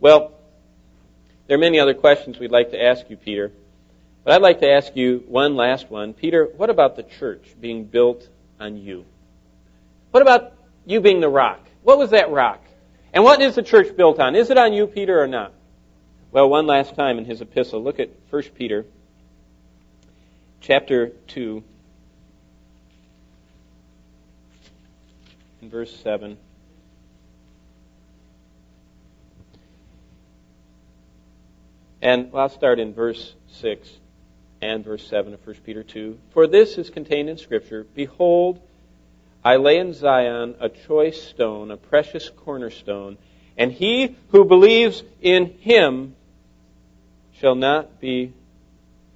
Well, there are many other questions we'd like to ask you, Peter. But I'd like to ask you one last one. Peter, what about the church being built on you? What about you being the rock? What was that rock? And what is the church built on? Is it on you, Peter, or not? Well, one last time in his epistle, look at 1 Peter chapter 2 in verse 7. And I'll start in verse 6 and verse 7 of 1 Peter 2. For this is contained in Scripture Behold, I lay in Zion a choice stone, a precious cornerstone, and he who believes in him shall not be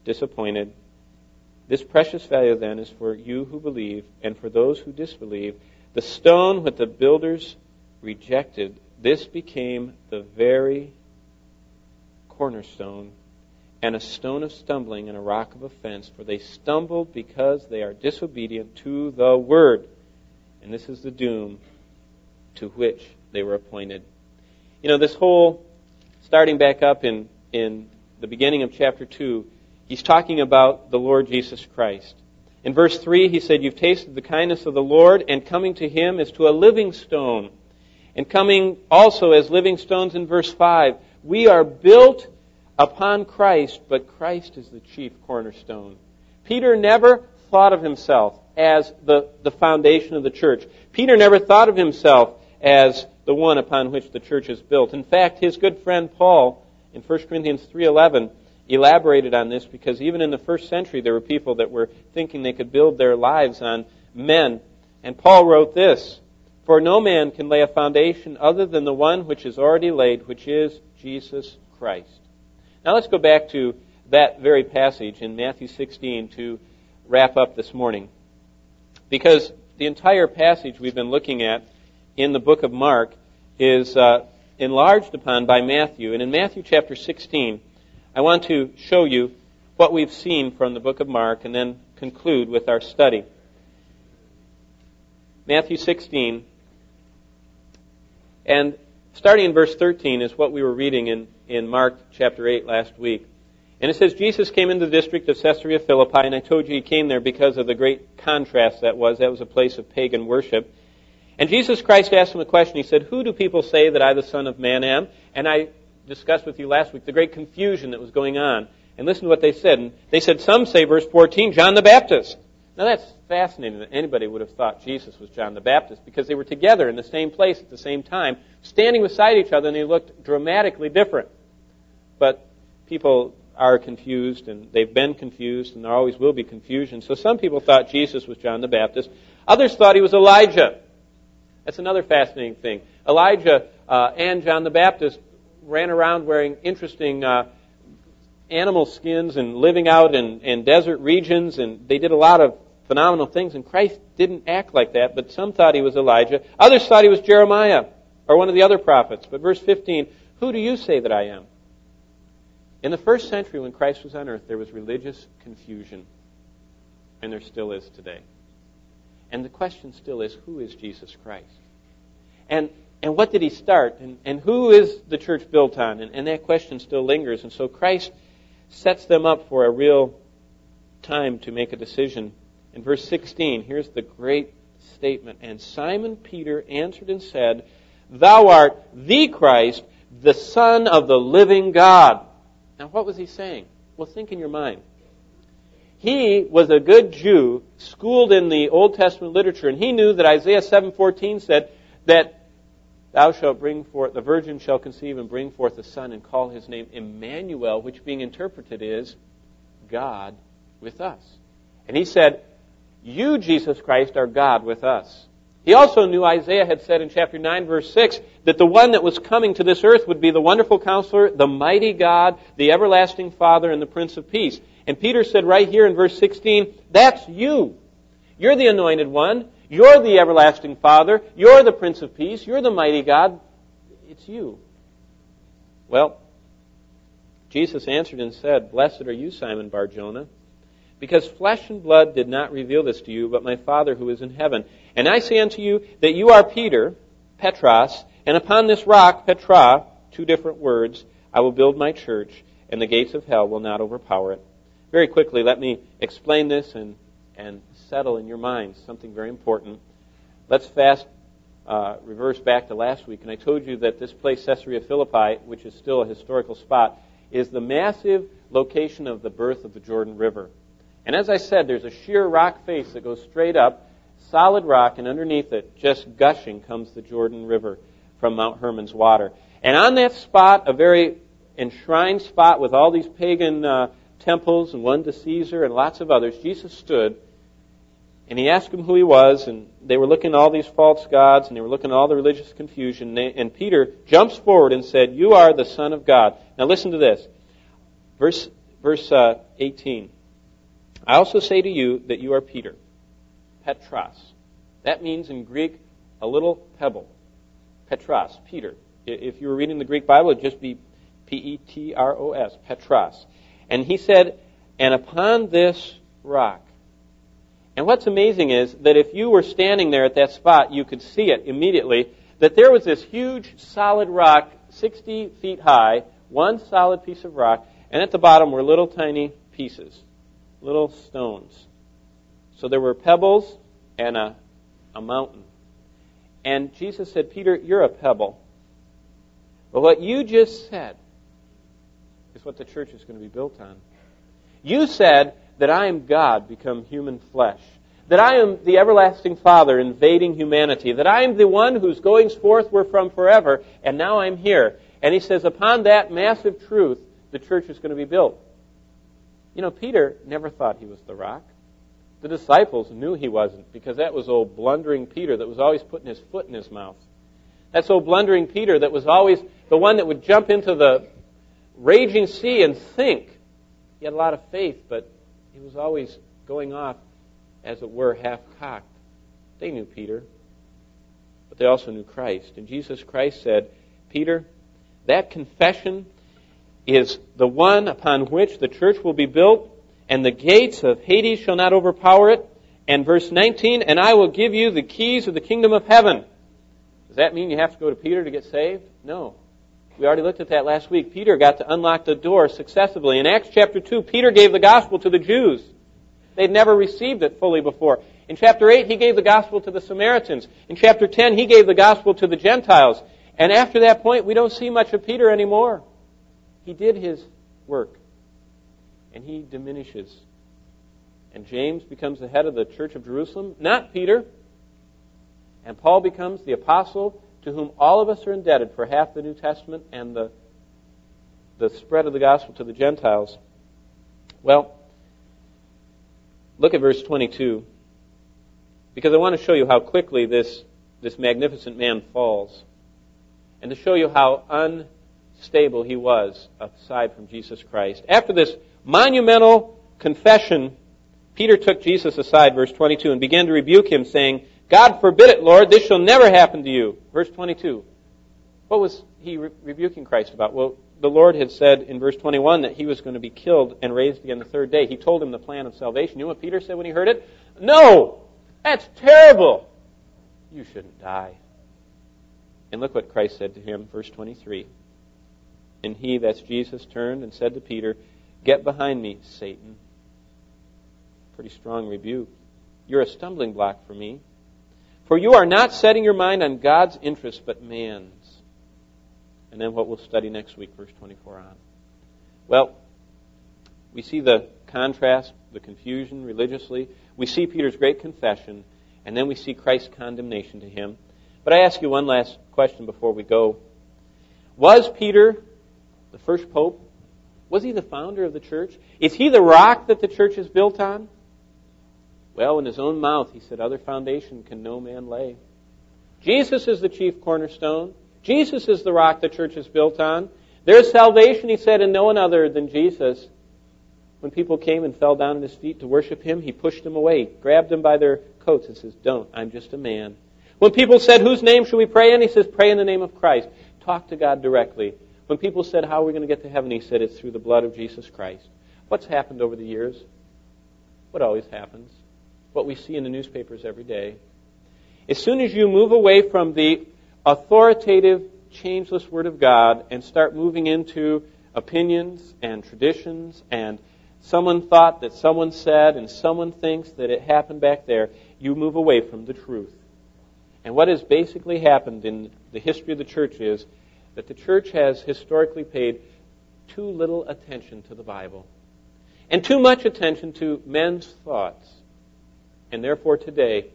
disappointed. This precious value then is for you who believe and for those who disbelieve. The stone which the builders rejected, this became the very cornerstone and a stone of stumbling and a rock of offense, for they stumbled because they are disobedient to the word. And this is the doom to which they were appointed. You know, this whole, starting back up in, in the beginning of chapter 2, he's talking about the Lord Jesus Christ. In verse 3, he said, You've tasted the kindness of the Lord, and coming to him is to a living stone. And coming also as living stones in verse 5, we are built upon Christ, but Christ is the chief cornerstone. Peter never thought of himself as the, the foundation of the church. Peter never thought of himself as the one upon which the church is built. In fact, his good friend Paul in 1 Corinthians 3:11 elaborated on this because even in the first century there were people that were thinking they could build their lives on men. And Paul wrote this, "For no man can lay a foundation other than the one which is already laid, which is Jesus Christ." Now let's go back to that very passage in Matthew 16 to wrap up this morning. Because the entire passage we've been looking at in the book of Mark is uh, enlarged upon by Matthew. And in Matthew chapter 16, I want to show you what we've seen from the book of Mark and then conclude with our study. Matthew 16, and starting in verse 13 is what we were reading in, in Mark chapter 8 last week. And it says, Jesus came into the district of Caesarea Philippi, and I told you he came there because of the great contrast that was. That was a place of pagan worship. And Jesus Christ asked him a question. He said, Who do people say that I, the Son of Man, am? And I discussed with you last week the great confusion that was going on. And listen to what they said. And they said, Some say, verse 14, John the Baptist. Now that's fascinating that anybody would have thought Jesus was John the Baptist because they were together in the same place at the same time, standing beside each other, and they looked dramatically different. But people are confused, and they've been confused, and there always will be confusion. So some people thought Jesus was John the Baptist. Others thought he was Elijah. That's another fascinating thing. Elijah uh, and John the Baptist ran around wearing interesting uh, animal skins and living out in, in desert regions, and they did a lot of phenomenal things, and Christ didn't act like that, but some thought he was Elijah. Others thought he was Jeremiah or one of the other prophets. But verse 15, who do you say that I am? In the first century, when Christ was on earth, there was religious confusion, and there still is today. And the question still is who is Jesus Christ? And, and what did he start? And, and who is the church built on? And, and that question still lingers. And so Christ sets them up for a real time to make a decision. In verse 16, here's the great statement. And Simon Peter answered and said, Thou art the Christ, the Son of the living God. Now, what was he saying? Well, think in your mind. He was a good Jew, schooled in the Old Testament literature, and he knew that Isaiah 7:14 said that thou shalt bring forth the virgin shall conceive and bring forth a son and call his name Emmanuel, which being interpreted is God with us. And he said, "You Jesus Christ are God with us." He also knew Isaiah had said in chapter 9 verse 6 that the one that was coming to this earth would be the wonderful counselor, the mighty God, the everlasting Father, and the Prince of Peace. And Peter said right here in verse 16, that's you. You're the anointed one. You're the everlasting Father. You're the Prince of Peace. You're the mighty God. It's you. Well, Jesus answered and said, Blessed are you, Simon Bar Jonah, because flesh and blood did not reveal this to you, but my Father who is in heaven. And I say unto you that you are Peter, Petros, and upon this rock, Petra, two different words. I will build my church, and the gates of hell will not overpower it. Very quickly, let me explain this and, and settle in your minds something very important. Let's fast uh, reverse back to last week, and I told you that this place, Caesarea Philippi, which is still a historical spot, is the massive location of the birth of the Jordan River. And as I said, there's a sheer rock face that goes straight up, solid rock, and underneath it, just gushing, comes the Jordan River from Mount Hermon's water. And on that spot, a very enshrined spot with all these pagan uh, temples and one to Caesar and lots of others, Jesus stood and he asked them who he was, and they were looking at all these false gods, and they were looking at all the religious confusion. And Peter jumps forward and said, You are the Son of God. Now listen to this. Verse, verse uh, 18. I also say to you that you are Peter, Petros. That means in Greek a little pebble. Petros, Peter. If you were reading the Greek Bible, it'd just be P E T R O S, Petros. And he said, And upon this rock. And what's amazing is that if you were standing there at that spot, you could see it immediately, that there was this huge solid rock, 60 feet high, one solid piece of rock, and at the bottom were little tiny pieces little stones. So there were pebbles and a, a mountain. And Jesus said, Peter, you're a pebble. But what you just said is what the church is going to be built on. You said that I am God become human flesh. That I am the everlasting Father invading humanity. That I am the one whose goings forth were from forever, and now I'm here. And he says, upon that massive truth, the church is going to be built. You know, Peter never thought he was the rock. The disciples knew he wasn't because that was old blundering Peter that was always putting his foot in his mouth. That's old blundering Peter that was always the one that would jump into the raging sea and sink. He had a lot of faith, but he was always going off, as it were, half cocked. They knew Peter, but they also knew Christ. And Jesus Christ said, Peter, that confession is the one upon which the church will be built, and the gates of Hades shall not overpower it. And verse 19, and I will give you the keys of the kingdom of heaven. Does that mean you have to go to Peter to get saved? No. We already looked at that last week. Peter got to unlock the door successively. In Acts chapter 2, Peter gave the gospel to the Jews. They'd never received it fully before. In chapter 8, he gave the gospel to the Samaritans. In chapter 10, he gave the gospel to the Gentiles. And after that point, we don't see much of Peter anymore. He did his work, and he diminishes. And James becomes the head of the church of Jerusalem, not Peter. And Paul becomes the apostle to whom all of us are indebted for half the New Testament and the, the spread of the gospel to the Gentiles. Well, look at verse 22, because I want to show you how quickly this, this magnificent man falls, and to show you how unstable he was aside from Jesus Christ. After this monumental confession, Peter took Jesus aside, verse 22, and began to rebuke him, saying, God forbid it, Lord, this shall never happen to you. Verse 22. What was he re- rebuking Christ about? Well, the Lord had said in verse 21 that he was going to be killed and raised again the third day. He told him the plan of salvation. You know what Peter said when he heard it? No! That's terrible! You shouldn't die. And look what Christ said to him, verse 23. And he, that's Jesus, turned and said to Peter, Get behind me, Satan. Pretty strong rebuke. You're a stumbling block for me. For you are not setting your mind on God's interest, but man's. And then what we'll study next week, verse 24 on. Well, we see the contrast, the confusion religiously. We see Peter's great confession, and then we see Christ's condemnation to him. But I ask you one last question before we go. Was Peter the first pope? Was he the founder of the church? Is he the rock that the church is built on? Well, in his own mouth, he said, Other foundation can no man lay. Jesus is the chief cornerstone. Jesus is the rock the church is built on. There's salvation, he said, in no one other than Jesus. When people came and fell down at his feet to worship him, he pushed them away, grabbed them by their coats, and says, Don't, I'm just a man. When people said, Whose name should we pray in? He says, Pray in the name of Christ. Talk to God directly. When people said, How are we going to get to heaven? He said, It's through the blood of Jesus Christ. What's happened over the years? What always happens? What we see in the newspapers every day. As soon as you move away from the authoritative changeless Word of God and start moving into opinions and traditions and someone thought that someone said and someone thinks that it happened back there, you move away from the truth. And what has basically happened in the history of the church is that the church has historically paid too little attention to the Bible and too much attention to men's thoughts, and therefore today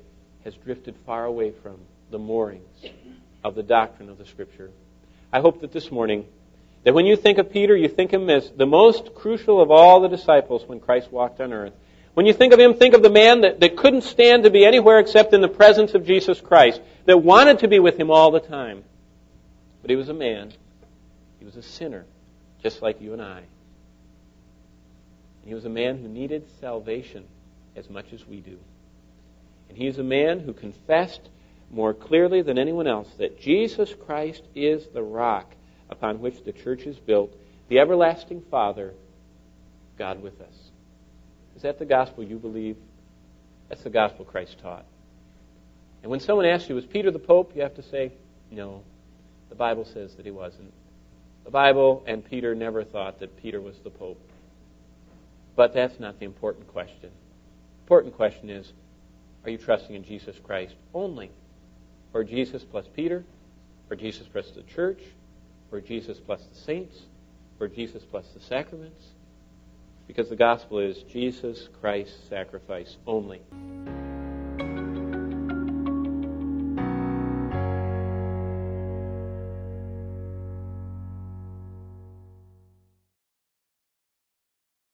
has drifted far away from the moorings of the doctrine of the Scripture. I hope that this morning, that when you think of Peter, you think of him as the most crucial of all the disciples when Christ walked on earth. When you think of him, think of the man that, that couldn't stand to be anywhere except in the presence of Jesus Christ, that wanted to be with him all the time. But he was a man. He was a sinner, just like you and I. And he was a man who needed salvation as much as we do. And he is a man who confessed more clearly than anyone else that Jesus Christ is the rock upon which the church is built, the everlasting Father, God with us. Is that the gospel you believe? That's the gospel Christ taught. And when someone asks you, was Peter the Pope? You have to say, no. The Bible says that he wasn't. The Bible and Peter never thought that Peter was the Pope. But that's not the important question. The important question is, are you trusting in Jesus Christ only? Or Jesus plus Peter? Or Jesus plus the church? Or Jesus plus the saints? Or Jesus plus the sacraments? Because the gospel is Jesus Christ's sacrifice only.